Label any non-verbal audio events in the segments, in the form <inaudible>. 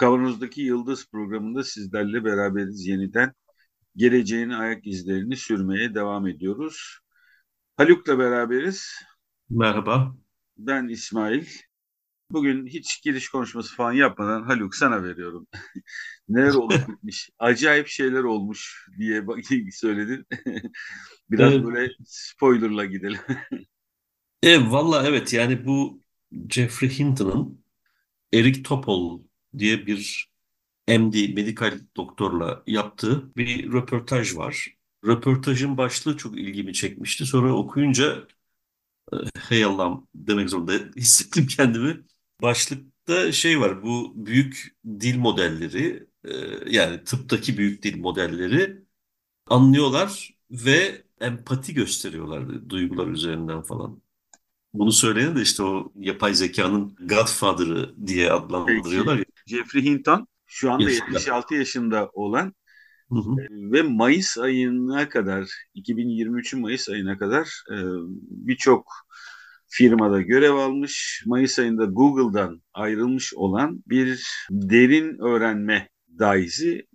Kavanoz'daki Yıldız programında sizlerle beraberiz yeniden. Geleceğin ayak izlerini sürmeye devam ediyoruz. Haluk'la beraberiz. Merhaba. Ben İsmail. Bugün hiç giriş konuşması falan yapmadan Haluk sana veriyorum. <laughs> Neler olup <laughs> bitmiş? Acayip şeyler olmuş diye <laughs> söyledin. Biraz evet. böyle spoilerla gidelim. e, Valla evet yani bu Jeffrey Hinton'ın Eric Topol diye bir MD, medikal doktorla yaptığı bir röportaj var. Röportajın başlığı çok ilgimi çekmişti. Sonra okuyunca hey Allah'ım demek zorunda <laughs> hissettim kendimi. Başlıkta şey var bu büyük dil modelleri yani tıptaki büyük dil modelleri anlıyorlar ve empati gösteriyorlar duygular üzerinden falan. Bunu söyleyen de işte o yapay zekanın Godfather'ı diye adlandırıyorlar ya. Jeffrey Hinton şu anda yaşında. 76 yaşında olan hı hı. ve Mayıs ayına kadar 2023'ün Mayıs ayına kadar birçok firmada görev almış. Mayıs ayında Google'dan ayrılmış olan bir derin öğrenme daisi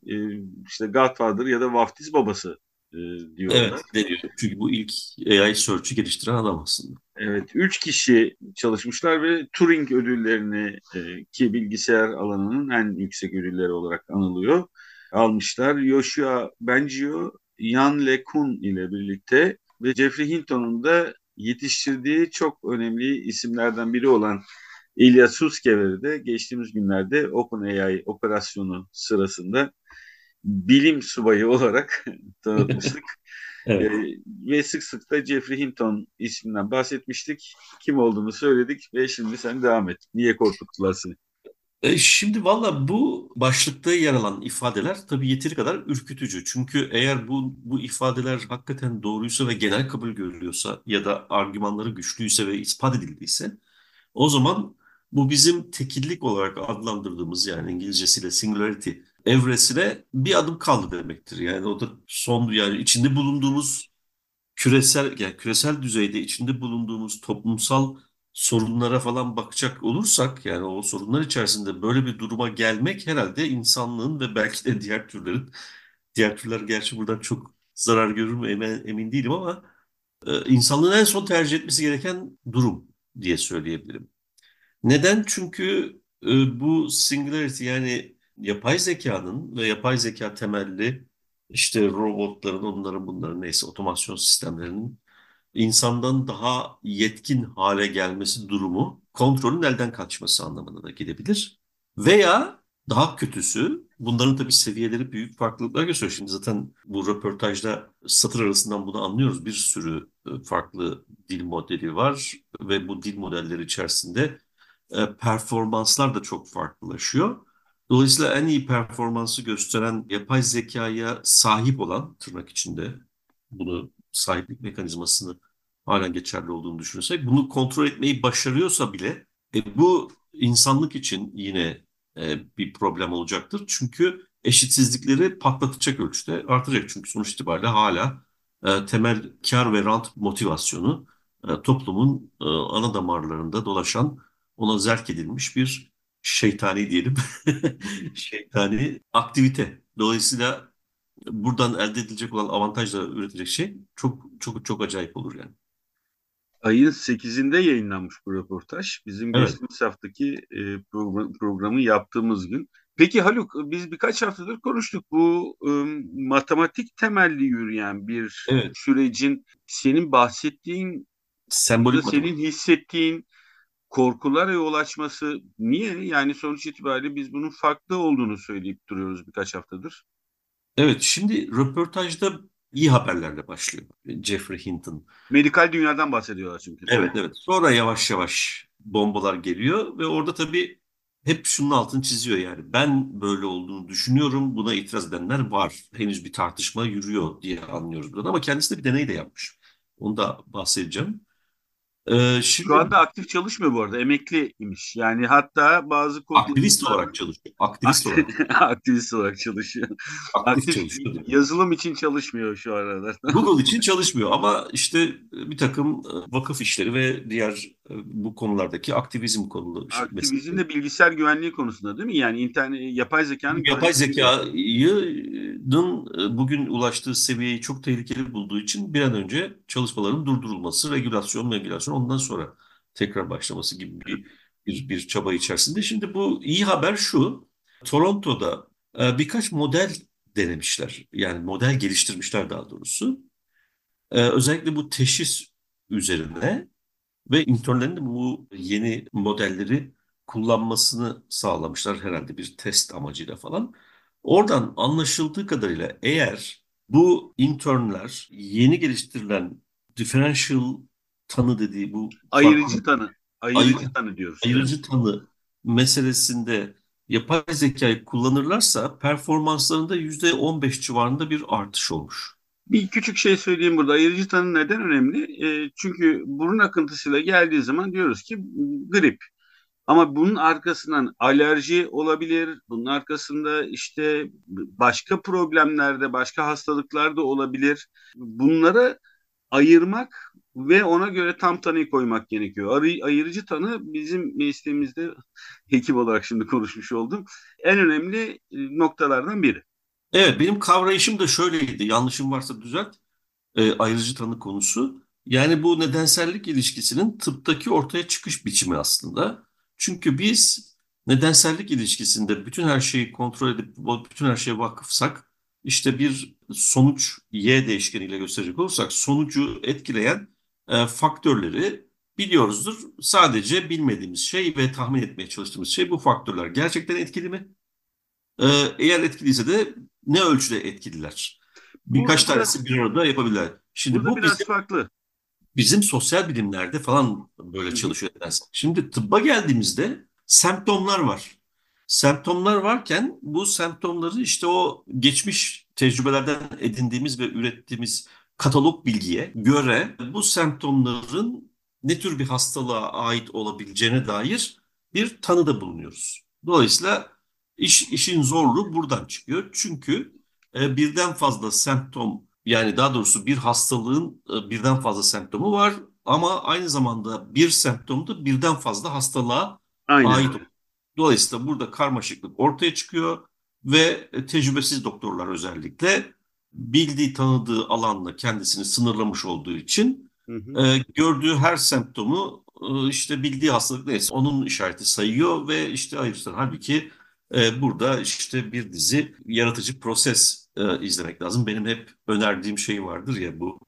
işte Godfather ya da vaftiz babası diyorlar. Evet deniyor. Çünkü bu ilk AI search'ü geliştiren adam aslında. Evet, üç kişi çalışmışlar ve Turing ödüllerini e, ki bilgisayar alanının en yüksek ödülleri olarak anılıyor. Almışlar. Yoshua Bengio, Jan LeCun ile birlikte ve Jeffrey Hinton'un da yetiştirdiği çok önemli isimlerden biri olan Ilya Suskever'i de geçtiğimiz günlerde OpenAI operasyonu sırasında bilim subayı olarak <laughs> tanıtmıştık. <laughs> evet. ee, ve sık sık da Jeffrey Hinton isminden bahsetmiştik. Kim olduğunu söyledik ve şimdi sen devam et. Niye korkuttular seni? E şimdi valla bu başlıkta yer alan ifadeler tabii yeteri kadar ürkütücü. Çünkü eğer bu, bu ifadeler hakikaten doğruysa ve genel kabul görülüyorsa ya da argümanları güçlüyse ve ispat edildiyse o zaman bu bizim tekillik olarak adlandırdığımız yani İngilizcesiyle singularity evresine bir adım kaldı demektir. Yani o da son yani içinde bulunduğumuz küresel yani küresel düzeyde içinde bulunduğumuz toplumsal sorunlara falan bakacak olursak yani o sorunlar içerisinde böyle bir duruma gelmek herhalde insanlığın ve belki de diğer türlerin diğer türler gerçi buradan çok zarar görür mü emin, emin değilim ama e, insanlığın en son tercih etmesi gereken durum diye söyleyebilirim. Neden? Çünkü e, bu singularity yani yapay zekanın ve yapay zeka temelli işte robotların, onların bunların neyse otomasyon sistemlerinin insandan daha yetkin hale gelmesi durumu kontrolün elden kaçması anlamına da gidebilir. Veya daha kötüsü bunların tabii seviyeleri büyük farklılıklar gösteriyor. Şimdi zaten bu röportajda satır arasından bunu anlıyoruz. Bir sürü e, farklı dil modeli var ve bu dil modelleri içerisinde e, performanslar da çok farklılaşıyor. Dolayısıyla en iyi performansı gösteren yapay zekaya sahip olan tırnak içinde bunu sahiplik mekanizmasını halen geçerli olduğunu düşünürsek bunu kontrol etmeyi başarıyorsa bile e, bu insanlık için yine e, bir problem olacaktır. Çünkü eşitsizlikleri patlatacak ölçüde artacak. Çünkü sonuç itibariyle hala e, temel kar ve rant motivasyonu e, toplumun e, ana damarlarında dolaşan ona zerk edilmiş bir şeytani diyelim <laughs> şeytani aktivite. Dolayısıyla buradan elde edilecek olan avantajla üretecek şey çok çok çok acayip olur yani. Ayın 8'inde yayınlanmış bu röportaj. Bizim evet. geçtiğimiz haftaki e, program, programı yaptığımız gün. Peki Haluk biz birkaç haftadır konuştuk. Bu e, matematik temelli yürüyen bir evet. sürecin senin bahsettiğin sembolik senin hissettiğin korkulara yol açması niye? Yani sonuç itibariyle biz bunun farklı olduğunu söyleyip duruyoruz birkaç haftadır. Evet, şimdi röportajda iyi haberlerle başlıyor Jeffrey Hinton. Medikal dünyadan bahsediyorlar çünkü. Evet, evet. Sonra yavaş yavaş bombalar geliyor ve orada tabii hep şunun altını çiziyor yani. Ben böyle olduğunu düşünüyorum. Buna itiraz edenler var. Henüz bir tartışma yürüyor diye anlıyoruz buradan. Ama kendisi de bir deney de yapmış. Onu da bahsedeceğim. Ee, şimdi Şu anda aktif çalışmıyor bu arada. Emekliymiş. Yani hatta bazı aktivist olarak çalışıyor. Aktivist olarak. <laughs> aktivist olarak çalışıyor. Aktif, Aktif çalışıyor. Yazılım için çalışmıyor şu arada. Google için çalışmıyor ama işte bir takım e, vakıf işleri ve diğer bu konulardaki aktivizm konuları. Aktivizm de bilgisayar güvenliği konusunda değil mi? Yani internet yapay zekanın yapay zekanın e, bugün ulaştığı seviyeyi çok tehlikeli bulduğu için bir an önce çalışmaların durdurulması, regülasyon, regülasyon ondan sonra tekrar başlaması gibi bir, bir, bir çaba içerisinde. Şimdi bu iyi haber şu, Toronto'da e, birkaç model denemişler. Yani model geliştirmişler daha doğrusu. E, özellikle bu teşhis üzerine ve internlerin de bu yeni modelleri kullanmasını sağlamışlar herhalde bir test amacıyla falan. Oradan anlaşıldığı kadarıyla eğer bu internler yeni geliştirilen differential tanı dediği bu ayırıcı farklı, tanı, ayırıcı ayır, tanı diyoruz. Ayırıcı tanı meselesinde yapay zekayı kullanırlarsa performanslarında yüzde 15 civarında bir artış olmuş. Bir küçük şey söyleyeyim burada. Ayırıcı tanı neden önemli? E, çünkü burun akıntısıyla geldiği zaman diyoruz ki grip. Ama bunun arkasından alerji olabilir. Bunun arkasında işte başka problemlerde, başka hastalıklar da olabilir. Bunları ayırmak ve ona göre tam tanıyı koymak gerekiyor. Arı, ayırıcı tanı bizim mesleğimizde <laughs> hekim olarak şimdi konuşmuş oldum. En önemli e, noktalardan biri. Evet benim kavrayışım da şöyleydi. Yanlışım varsa düzelt. E, ayırıcı tanı konusu. Yani bu nedensellik ilişkisinin tıptaki ortaya çıkış biçimi aslında. Çünkü biz nedensellik ilişkisinde bütün her şeyi kontrol edip bütün her şeye vakıfsak işte bir sonuç y değişkeniyle gösterecek olursak sonucu etkileyen e, faktörleri biliyoruzdur. Sadece bilmediğimiz şey ve tahmin etmeye çalıştığımız şey bu faktörler. Gerçekten etkili mi? E, eğer etkiliyse de ne ölçüde etkililer? Birkaç burada tanesi bir arada yapabilirler. Şimdi bu biraz bizim, farklı. Bizim sosyal bilimlerde falan böyle çalışıyor nedense. Şimdi tıbba geldiğimizde semptomlar var. Semptomlar varken bu semptomları işte o geçmiş tecrübelerden edindiğimiz ve ürettiğimiz katalog bilgiye göre bu semptomların ne tür bir hastalığa ait olabileceğine dair bir tanıda bulunuyoruz. Dolayısıyla iş, işin zorluğu buradan çıkıyor. Çünkü e, birden fazla semptom yani daha doğrusu bir hastalığın e, birden fazla semptomu var ama aynı zamanda bir semptom da birden fazla hastalığa Aynen. ait. Dolayısıyla burada karmaşıklık ortaya çıkıyor ve e, tecrübesiz doktorlar özellikle bildiği tanıdığı alanla kendisini sınırlamış olduğu için hı hı. E, gördüğü her semptomu e, işte bildiği hastalık neyse onun işareti sayıyor ve işte ayırır. Halbuki e, burada işte bir dizi yaratıcı proses e, izlemek lazım. Benim hep önerdiğim şey vardır ya bu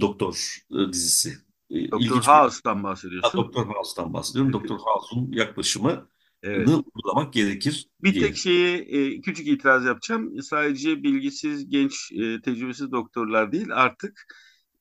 Doktor e, dizisi. E, Doktor House'dan bahsediyorsun. Doktor House'dan bahsediyorum. Doktor House'un yaklaşımı evet. uygulamak gerekir. Bir diye. tek şeyi e, küçük itiraz yapacağım. Sadece bilgisiz, genç, e, tecrübesiz doktorlar değil artık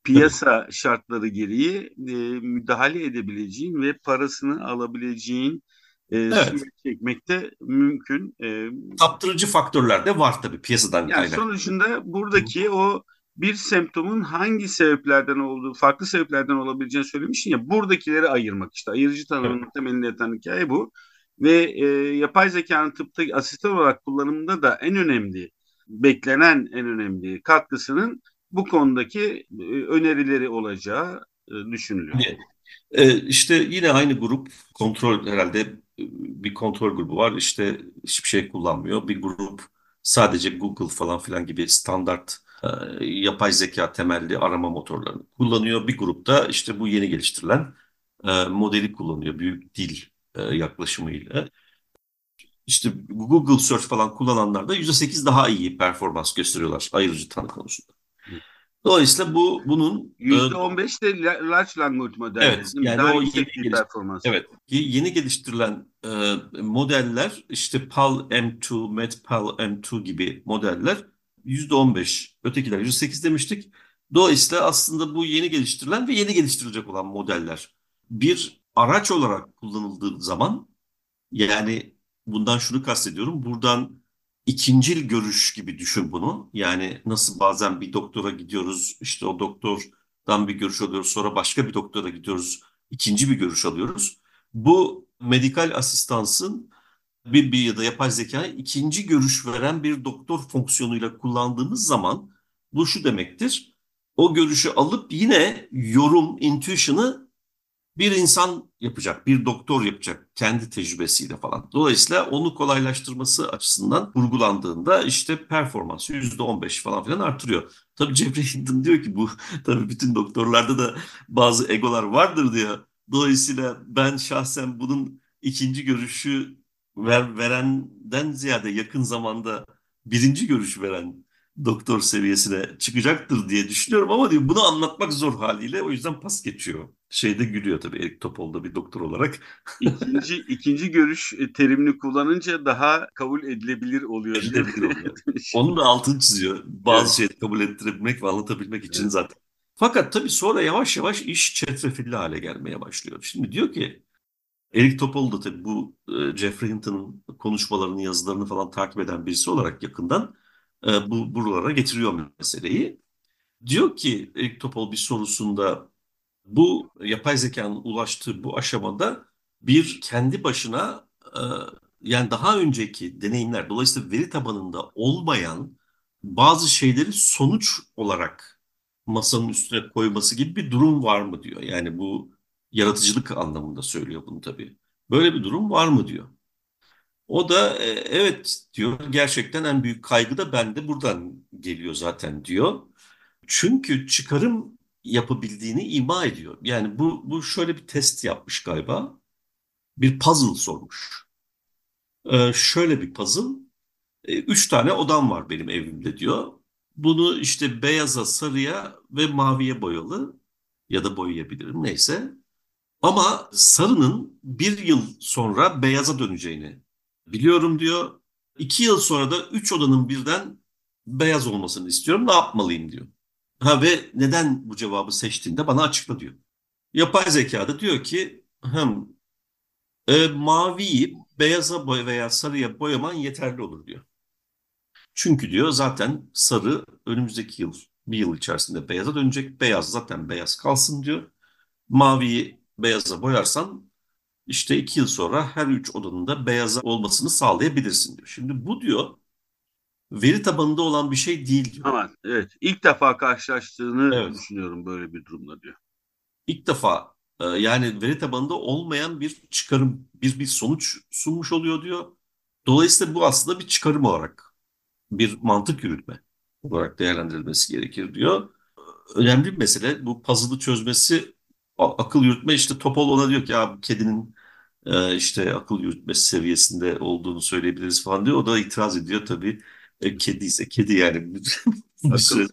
piyasa evet. şartları gereği e, müdahale edebileceğin ve parasını alabileceğin e, evet. çekmekte mümkün. E, Saptırıcı faktörler de var tabii piyasadan yani kaynak. Sonucunda buradaki o bir semptomun hangi sebeplerden olduğu, farklı sebeplerden olabileceğini söylemişsin ya, buradakileri ayırmak işte. Ayırıcı tanımının evet. temelinde yatan hikaye bu. Ve e, yapay zekanın tıpta asistan olarak kullanımında da en önemli, beklenen en önemli katkısının bu konudaki e, önerileri olacağı e, düşünülüyor. Evet. Ee, işte yine aynı grup kontrol herhalde e, bir kontrol grubu var. İşte hiçbir şey kullanmıyor. Bir grup sadece Google falan filan gibi standart e, yapay zeka temelli arama motorlarını kullanıyor. Bir grupta işte bu yeni geliştirilen e, modeli kullanıyor. Büyük dil e, yaklaşımıyla. İşte Google Search falan kullananlar da %8 daha iyi performans gösteriyorlar ayırıcı tanı konusunda. Dolayısıyla bu bunun %15 de large language model. Evet. Yani Daha o yeni, geliş, performans. Evet. Yeni geliştirilen e, modeller işte PAL M2, MedPAL M2 gibi modeller %15, ötekiler %8 demiştik. Dolayısıyla aslında bu yeni geliştirilen ve yeni geliştirilecek olan modeller bir araç olarak kullanıldığı zaman yani bundan şunu kastediyorum. Buradan ikincil görüş gibi düşün bunu. Yani nasıl bazen bir doktora gidiyoruz, işte o doktordan bir görüş alıyoruz, sonra başka bir doktora gidiyoruz, ikinci bir görüş alıyoruz. Bu medikal asistansın bir, bir ya da yapay zeka ikinci görüş veren bir doktor fonksiyonuyla kullandığımız zaman bu şu demektir. O görüşü alıp yine yorum, intuition'ı bir insan yapacak, bir doktor yapacak kendi tecrübesiyle falan. Dolayısıyla onu kolaylaştırması açısından vurgulandığında işte performansı %15 falan filan artırıyor. Tabii Jeffrey Hinton diyor ki bu <laughs> tabii bütün doktorlarda da bazı egolar vardır diyor. Dolayısıyla ben şahsen bunun ikinci görüşü ver, verenden ziyade yakın zamanda birinci görüş veren doktor seviyesine çıkacaktır diye düşünüyorum ama diyor bunu anlatmak zor haliyle o yüzden pas geçiyor. Şeyde gülüyor tabii Erik Topol'da bir doktor olarak. <laughs> İkinci, ikinci görüş e, terimini kullanınca daha kabul edilebilir oluyor. Edilebilir oluyor. Onun da altını çiziyor. Bazı evet. şeyleri kabul ettirebilmek ve anlatabilmek için evet. zaten. Fakat tabii sonra yavaş yavaş iş çetrefilli hale gelmeye başlıyor. Şimdi diyor ki Erik Topol da tabii bu e, Jeffrey Hinton'ın konuşmalarını, yazılarını falan takip eden birisi olarak yakından e, bu buralara getiriyor meseleyi. Diyor ki Erik Topol bir sorusunda bu yapay zekanın ulaştığı bu aşamada bir kendi başına e, yani daha önceki deneyimler dolayısıyla veri tabanında olmayan bazı şeyleri sonuç olarak masanın üstüne koyması gibi bir durum var mı diyor. Yani bu yaratıcılık anlamında söylüyor bunu tabii. Böyle bir durum var mı diyor. O da e, evet diyor gerçekten en büyük kaygı da bende buradan geliyor zaten diyor. Çünkü çıkarım yapabildiğini ima ediyor. Yani bu, bu şöyle bir test yapmış galiba. Bir puzzle sormuş. Ee, şöyle bir puzzle. Ee, üç tane odam var benim evimde diyor. Bunu işte beyaza, sarıya ve maviye boyalı ya da boyayabilirim neyse. Ama sarının bir yıl sonra beyaza döneceğini biliyorum diyor. İki yıl sonra da üç odanın birden beyaz olmasını istiyorum. Ne yapmalıyım diyor. Ha ve neden bu cevabı seçtiğinde bana açıkla diyor. Yapay zekada diyor ki hem e, maviyi beyaza boy veya sarıya boyaman yeterli olur diyor. Çünkü diyor zaten sarı önümüzdeki yıl bir yıl içerisinde beyaza dönecek. Beyaz zaten beyaz kalsın diyor. Maviyi beyaza boyarsan işte iki yıl sonra her üç odanın da beyaza olmasını sağlayabilirsin diyor. Şimdi bu diyor veri tabanında olan bir şey değil diyor. Ama evet ilk defa karşılaştığını evet. düşünüyorum böyle bir durumla diyor. İlk defa e, yani veri tabanında olmayan bir çıkarım, bir bir sonuç sunmuş oluyor diyor. Dolayısıyla bu aslında bir çıkarım olarak bir mantık yürütme olarak değerlendirilmesi gerekir diyor. Önemli bir mesele bu puzzle'ı çözmesi akıl yürütme işte Topol ona diyor ki ya kedinin e, işte akıl yürütmesi seviyesinde olduğunu söyleyebiliriz falan diyor. O da itiraz ediyor tabii. E, kedi ise kedi yani. <laughs> akıl,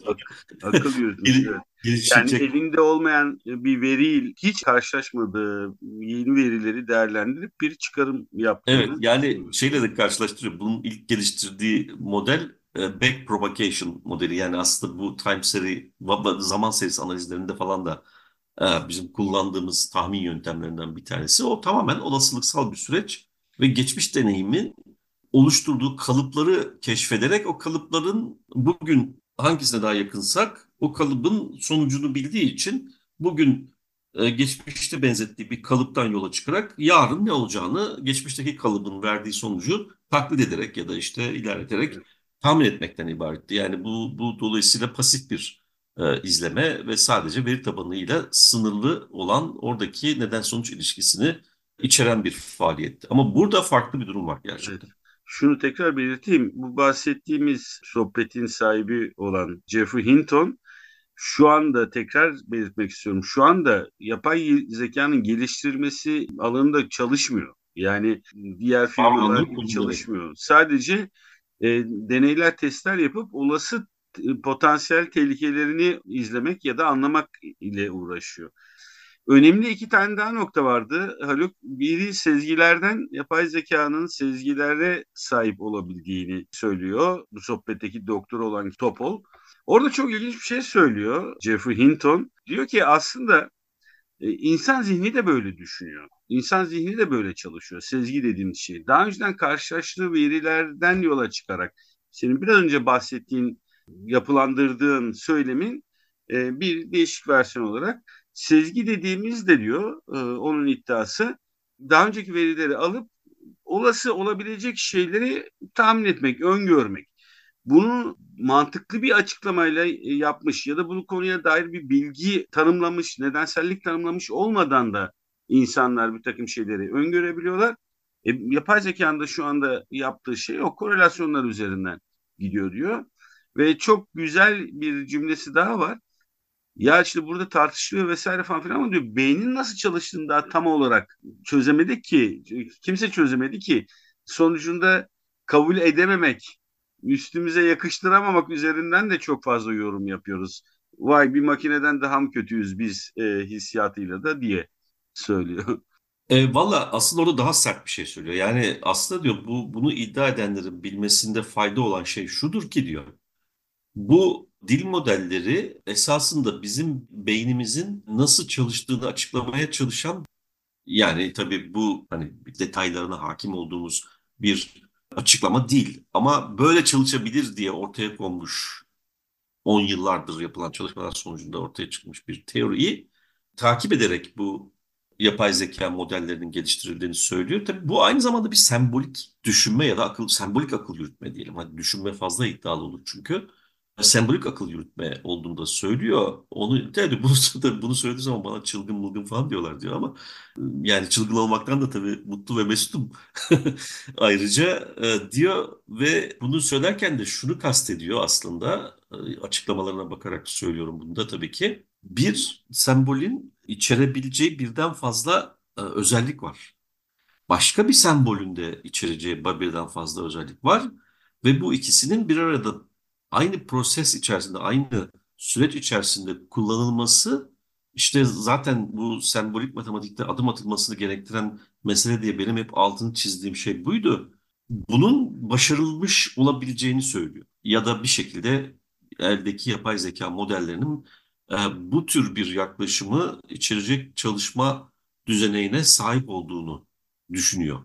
akıl yürütmesi. Yani elinde olmayan bir veriyle hiç karşılaşmadığı yeni verileri değerlendirip bir çıkarım yaptığını. Evet yani şeyle de karşılaştırıyor. Bunun ilk geliştirdiği model e, back propagation modeli yani aslında bu time seri zaman serisi analizlerinde falan da e, bizim kullandığımız tahmin yöntemlerinden bir tanesi. O tamamen olasılıksal bir süreç ve geçmiş deneyimi oluşturduğu kalıpları keşfederek o kalıpların bugün hangisine daha yakınsak o kalıbın sonucunu bildiği için bugün e, geçmişte benzettiği bir kalıptan yola çıkarak yarın ne olacağını geçmişteki kalıbın verdiği sonucu taklit ederek ya da işte ilerleterek tahmin etmekten ibaretti. Yani bu, bu dolayısıyla pasif bir e, izleme ve sadece veri tabanıyla sınırlı olan oradaki neden-sonuç ilişkisini içeren bir faaliyetti. Ama burada farklı bir durum var gerçekten. Evet. Şunu tekrar belirteyim. Bu bahsettiğimiz sohbetin sahibi olan Jeffrey Hinton şu anda tekrar belirtmek istiyorum. Şu anda yapay zekanın geliştirilmesi alanında çalışmıyor. Yani diğer firmalar gibi çalışmıyor. Sadece e, deneyler, testler yapıp olası potansiyel tehlikelerini izlemek ya da anlamak ile uğraşıyor. Önemli iki tane daha nokta vardı. Haluk biri sezgilerden yapay zekanın sezgilere sahip olabildiğini söylüyor. Bu sohbetteki doktor olan Topol. Orada çok ilginç bir şey söylüyor Jeffrey Hinton. Diyor ki aslında e, insan zihni de böyle düşünüyor. insan zihni de böyle çalışıyor. Sezgi dediğimiz şey. Daha önceden karşılaştığı verilerden yola çıkarak senin biraz önce bahsettiğin yapılandırdığın söylemin e, bir değişik versiyon olarak sezgi dediğimiz de diyor e, onun iddiası daha önceki verileri alıp olası olabilecek şeyleri tahmin etmek, öngörmek. Bunu mantıklı bir açıklamayla e, yapmış ya da bu konuya dair bir bilgi tanımlamış, nedensellik tanımlamış olmadan da insanlar bir takım şeyleri öngörebiliyorlar. E, yapay zekanın da şu anda yaptığı şey o korelasyonlar üzerinden gidiyor diyor. Ve çok güzel bir cümlesi daha var. Ya işte burada tartışılıyor vesaire falan filan ama diyor beynin nasıl çalıştığını daha tam olarak çözemedik ki. Kimse çözemedi ki. Sonucunda kabul edememek, üstümüze yakıştıramamak üzerinden de çok fazla yorum yapıyoruz. Vay bir makineden daha mı kötüyüz biz e, hissiyatıyla da diye söylüyor. <laughs> E, Valla aslında orada daha sert bir şey söylüyor. Yani aslında diyor bu bunu iddia edenlerin bilmesinde fayda olan şey şudur ki diyor. Bu dil modelleri esasında bizim beynimizin nasıl çalıştığını açıklamaya çalışan yani tabii bu hani detaylarına hakim olduğumuz bir açıklama değil. Ama böyle çalışabilir diye ortaya konmuş 10 yıllardır yapılan çalışmalar sonucunda ortaya çıkmış bir teoriyi takip ederek bu yapay zeka modellerinin geliştirildiğini söylüyor. Tabii bu aynı zamanda bir sembolik düşünme ya da akıl sembolik akıl yürütme diyelim. Hani düşünme fazla iddialı olur çünkü sembolik akıl yürütme olduğunu da söylüyor. Onu tabii bunu, <laughs> bunu söylediği zaman bana çılgın mılgın falan diyorlar diyor ama yani çılgın olmaktan da tabii mutlu ve mesut'um. <laughs> Ayrıca e, diyor ve bunu söylerken de şunu kastediyor aslında e, açıklamalarına bakarak söylüyorum bunu da tabii ki. Bir sembolün içerebileceği birden fazla e, özellik var. Başka bir sembolün de içereceği birden fazla özellik var ve bu ikisinin bir arada aynı proses içerisinde, aynı süreç içerisinde kullanılması işte zaten bu sembolik matematikte adım atılmasını gerektiren mesele diye benim hep altını çizdiğim şey buydu. Bunun başarılmış olabileceğini söylüyor. Ya da bir şekilde eldeki yapay zeka modellerinin e, bu tür bir yaklaşımı içerecek çalışma düzeneğine sahip olduğunu düşünüyor.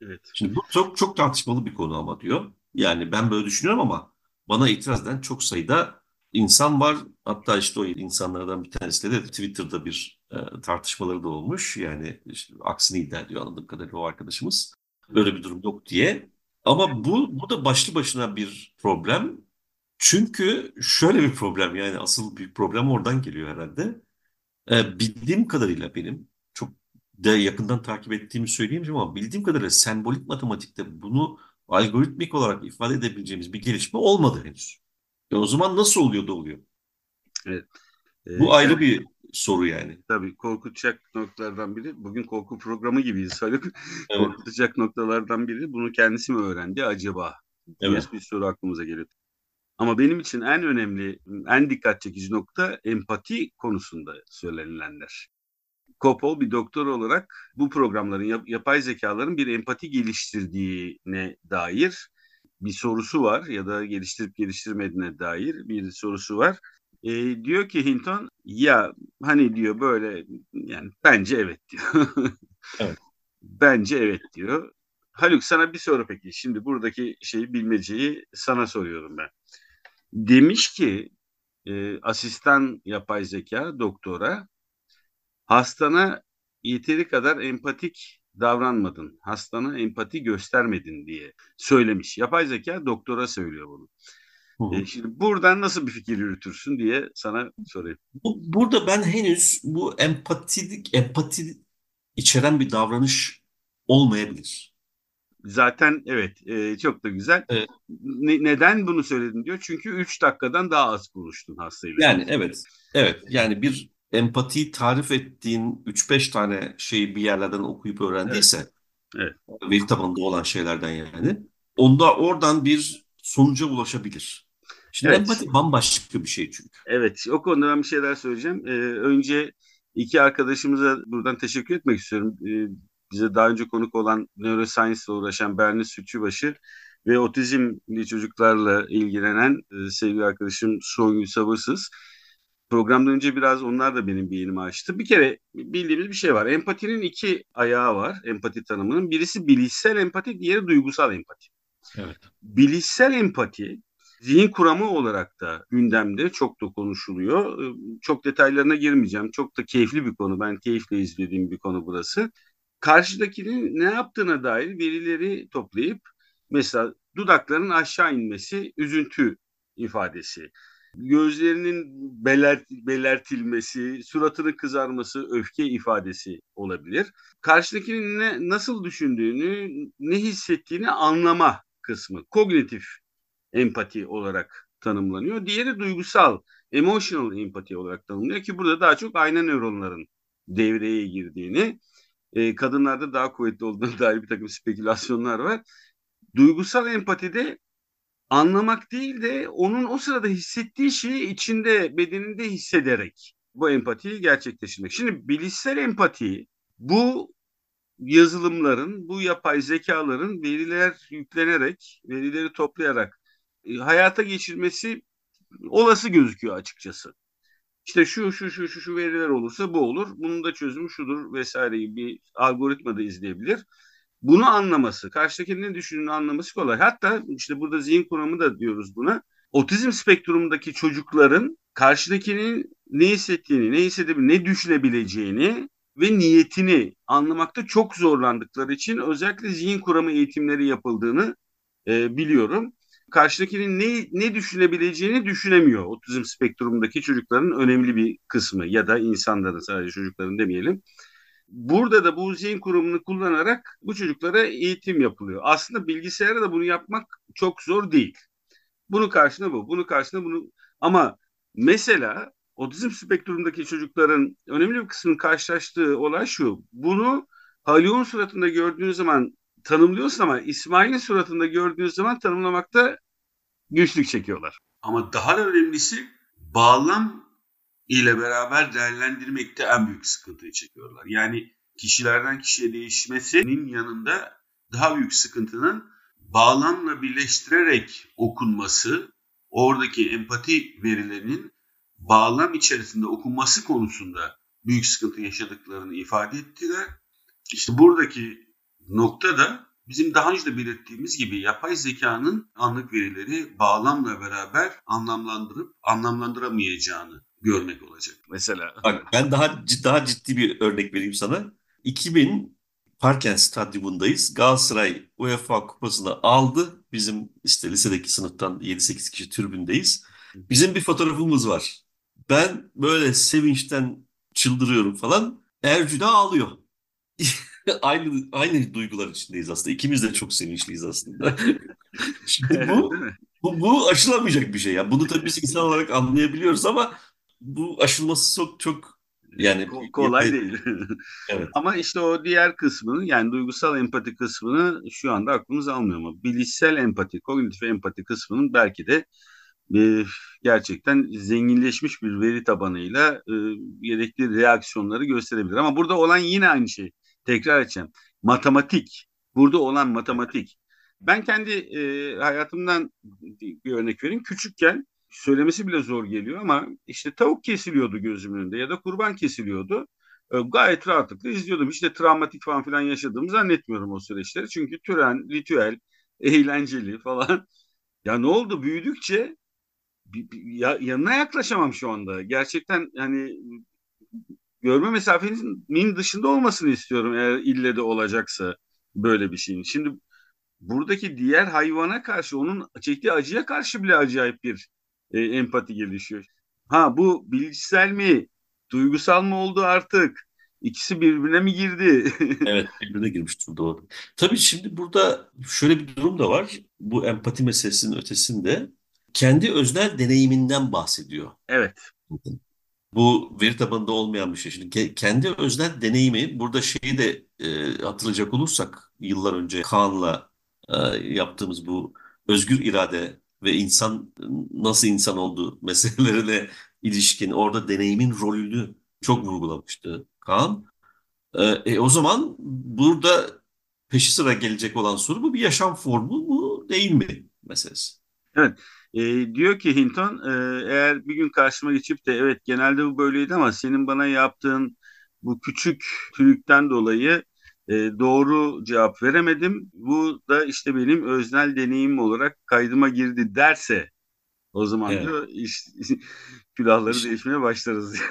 Evet. Şimdi bu çok çok tartışmalı bir konu ama diyor. Yani ben böyle düşünüyorum ama bana itiraz eden çok sayıda insan var. Hatta işte o insanlardan bir tanesi de Twitter'da bir e, tartışmaları da olmuş. Yani işte, aksini iddia ediyor anladığım kadarıyla o arkadaşımız. Böyle bir durum yok diye. Ama bu, bu da başlı başına bir problem. Çünkü şöyle bir problem yani asıl büyük problem oradan geliyor herhalde. E, bildiğim kadarıyla benim çok de yakından takip ettiğimi söyleyeyim ama bildiğim kadarıyla sembolik matematikte bunu algoritmik olarak ifade edebileceğimiz bir gelişme olmadı henüz. E o zaman nasıl oluyor da oluyor? Evet. Ee, Bu ayrı bir soru yani. Tabii korkutacak noktalardan biri, bugün korku programı gibiyiz söyleyip <laughs> evet. korkutacak noktalardan biri bunu kendisi mi öğrendi acaba? Evet. Bir soru aklımıza geliyor. Ama benim için en önemli, en dikkat çekici nokta empati konusunda söylenilenler. Kopol bir doktor olarak bu programların, yap, yapay zekaların bir empati geliştirdiğine dair bir sorusu var ya da geliştirip geliştirmediğine dair bir sorusu var. E, diyor ki Hinton ya hani diyor böyle yani bence evet diyor. <laughs> evet. Bence evet diyor. Haluk sana bir soru peki. Şimdi buradaki şeyi bilmeceyi sana soruyorum ben. Demiş ki e, asistan yapay zeka doktora hastana yeteri kadar empatik davranmadın, hastana empati göstermedin diye söylemiş. Yapay zeka doktora söylüyor bunu. E, şimdi buradan nasıl bir fikir yürütürsün diye sana sorayım. Bu, burada ben henüz bu empatilik, empati içeren bir davranış olmayabilir. Zaten evet e, çok da güzel. Evet. Ne, neden bunu söyledin diyor. Çünkü 3 dakikadan daha az konuştun hastayla. Yani evet. Evet yani bir empatiyi tarif ettiğin 3-5 tane şeyi bir yerlerden okuyup öğrendiyse evet. evet. veri tabanında olan şeylerden yani onda oradan bir sonuca ulaşabilir. Şimdi evet. empati bambaşka bir şey çünkü. Evet o konuda ben bir şeyler söyleyeceğim. Ee, önce iki arkadaşımıza buradan teşekkür etmek istiyorum. Ee, bize daha önce konuk olan neuroscience ile uğraşan Berni Sütçübaşı ve otizmli çocuklarla ilgilenen e, sevgili arkadaşım Songül Sabırsız. Programdan önce biraz onlar da benim beynimi açtı. Bir kere bildiğimiz bir şey var. Empatinin iki ayağı var. Empati tanımının. Birisi bilişsel empati, diğeri duygusal empati. Evet. Bilişsel empati zihin kuramı olarak da gündemde çok da konuşuluyor. Ee, çok detaylarına girmeyeceğim. Çok da keyifli bir konu. Ben keyifle izlediğim bir konu burası. Karşıdakinin ne yaptığına dair verileri toplayıp mesela dudakların aşağı inmesi üzüntü ifadesi gözlerinin belert, belertilmesi, suratının kızarması öfke ifadesi olabilir. Karşıdakinin ne, nasıl düşündüğünü, ne hissettiğini anlama kısmı, kognitif empati olarak tanımlanıyor. Diğeri duygusal, emotional empati olarak tanımlanıyor ki burada daha çok ayna nöronların devreye girdiğini, e, kadınlarda daha kuvvetli olduğuna <laughs> dair bir takım spekülasyonlar var. Duygusal empatide anlamak değil de onun o sırada hissettiği şeyi içinde, bedeninde hissederek bu empatiyi gerçekleştirmek. Şimdi bilişsel empati bu yazılımların, bu yapay zekaların veriler yüklenerek, verileri toplayarak e, hayata geçirmesi olası gözüküyor açıkçası. İşte şu şu şu şu şu veriler olursa bu olur. Bunun da çözümü şudur vesaire gibi bir algoritma da izleyebilir bunu anlaması, karşıdakinin ne düşündüğünü anlaması kolay. Hatta işte burada zihin kuramı da diyoruz buna. Otizm spektrumundaki çocukların karşıdakinin ne hissettiğini, ne hissedebileceğini, ne düşünebileceğini ve niyetini anlamakta çok zorlandıkları için özellikle zihin kuramı eğitimleri yapıldığını e, biliyorum. Karşıdakinin ne, ne düşünebileceğini düşünemiyor. Otizm spektrumundaki çocukların önemli bir kısmı ya da insanların sadece çocukların demeyelim. Burada da bu zihin kurumunu kullanarak bu çocuklara eğitim yapılıyor. Aslında bilgisayara da bunu yapmak çok zor değil. Bunun karşına bu, bunun karşına bunu. Ama mesela otizm spektrumundaki çocukların önemli bir kısmının karşılaştığı olay şu. Bunu Haluk'un suratında gördüğünüz zaman tanımlıyorsun ama İsmail'in suratında gördüğünüz zaman tanımlamakta güçlük çekiyorlar. Ama daha da önemlisi bağlam ile beraber değerlendirmekte en büyük sıkıntıyı çekiyorlar. Yani kişilerden kişiye değişmesinin yanında daha büyük sıkıntının bağlamla birleştirerek okunması, oradaki empati verilerinin bağlam içerisinde okunması konusunda büyük sıkıntı yaşadıklarını ifade ettiler. İşte buradaki nokta da bizim daha önce de belirttiğimiz gibi yapay zekanın anlık verileri bağlamla beraber anlamlandırıp anlamlandıramayacağını görmek olacak mesela. Bak ben daha daha ciddi bir örnek vereyim sana. 2000 Parken Stadyumundayız. Galatasaray UEFA kupasını aldı. Bizim işte lisedeki sınıftan 7-8 kişi tribündeyiz. Bizim bir fotoğrafımız var. Ben böyle sevinçten çıldırıyorum falan. Ercü de ağlıyor. <laughs> aynı aynı duygular içindeyiz aslında. İkimiz de çok sevinçliyiz aslında. <laughs> Şimdi bu, bu, bu aşılamayacak bir şey. Yani bunu tabii biz insan olarak anlayabiliyoruz ama bu aşılması çok çok yani kolay değil. <laughs> evet. Ama işte o diğer kısmını yani duygusal empati kısmını şu anda aklımız almıyor ama bilişsel empati, kognitif empati kısmının belki de e, gerçekten zenginleşmiş bir veri tabanıyla e, gerekli reaksiyonları gösterebilir. Ama burada olan yine aynı şey. Tekrar edeceğim. Matematik. Burada olan matematik. Ben kendi e, hayatımdan bir örnek vereyim. Küçükken söylemesi bile zor geliyor ama işte tavuk kesiliyordu gözümün önünde ya da kurban kesiliyordu. E, gayet rahatlıkla izliyordum. İşte travmatik falan filan yaşadığımı zannetmiyorum o süreçleri. Çünkü tören, ritüel, <laughs> eğlenceli falan. Ya ne oldu? Büyüdükçe ya, yanına yaklaşamam şu anda. Gerçekten yani görme mesafenin dışında olmasını istiyorum eğer ille de olacaksa böyle bir şeyin. Şimdi buradaki diğer hayvana karşı onun çektiği acıya karşı bile acayip bir e, empati gelişiyor. Ha bu bilgisel mi, duygusal mı oldu artık? İkisi birbirine mi girdi? <laughs> evet birbirine girmiştir doğru. Tabii şimdi burada şöyle bir durum da var. Bu empati meselesinin ötesinde kendi öznel deneyiminden bahsediyor. Evet. Bu veri tabanında olmayan bir şey. Şimdi kendi öznel deneyimi burada şeyi de e, hatırlayacak olursak yıllar önce Kaan'la e, yaptığımız bu özgür irade ve insan nasıl insan olduğu <laughs> meselelerine ilişkin orada deneyimin rolünü çok vurgulamıştı Kaan. Ee, e, o zaman burada peşi sıra gelecek olan soru bu bir yaşam formu mu değil mi meselesi? Evet. E, diyor ki Hinton e, eğer bir gün karşıma geçip de evet genelde bu böyleydi ama senin bana yaptığın bu küçük tülükten dolayı e, doğru cevap veremedim. Bu da işte benim öznel deneyimim olarak kaydıma girdi derse o zaman Evet. diyor iş, <laughs> külahları İşte- değişmeye başlarız. <laughs>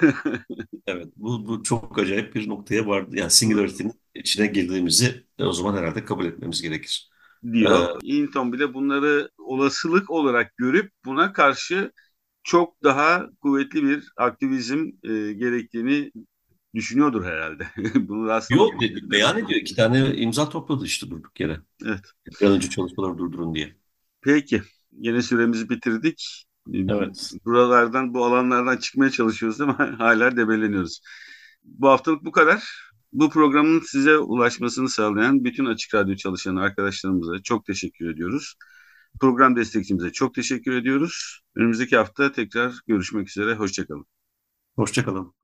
Evet, bu, bu çok acayip bir noktaya vardı. Yani Singularity'nin içine girdiğimizi o zaman herhalde kabul etmemiz gerekir. diyor. Hinton bile bunları olasılık olarak görüp buna karşı çok daha kuvvetli bir aktivizm e, gerektiğini düşünüyordur herhalde. <laughs> Bunu aslında Yok dedi, beyan ediyor. İki tane imza topladı işte durduk yere. Evet. Bir önce çalışmaları durdurun diye. Peki. Yine süremizi bitirdik. Evet. Buralardan, bu alanlardan çıkmaya çalışıyoruz ama <laughs> hala debeleniyoruz. Bu haftalık bu kadar. Bu programın size ulaşmasını sağlayan bütün Açık Radyo çalışan arkadaşlarımıza çok teşekkür ediyoruz. Program destekçimize çok teşekkür ediyoruz. Önümüzdeki hafta tekrar görüşmek üzere. Hoşçakalın. Hoşçakalın.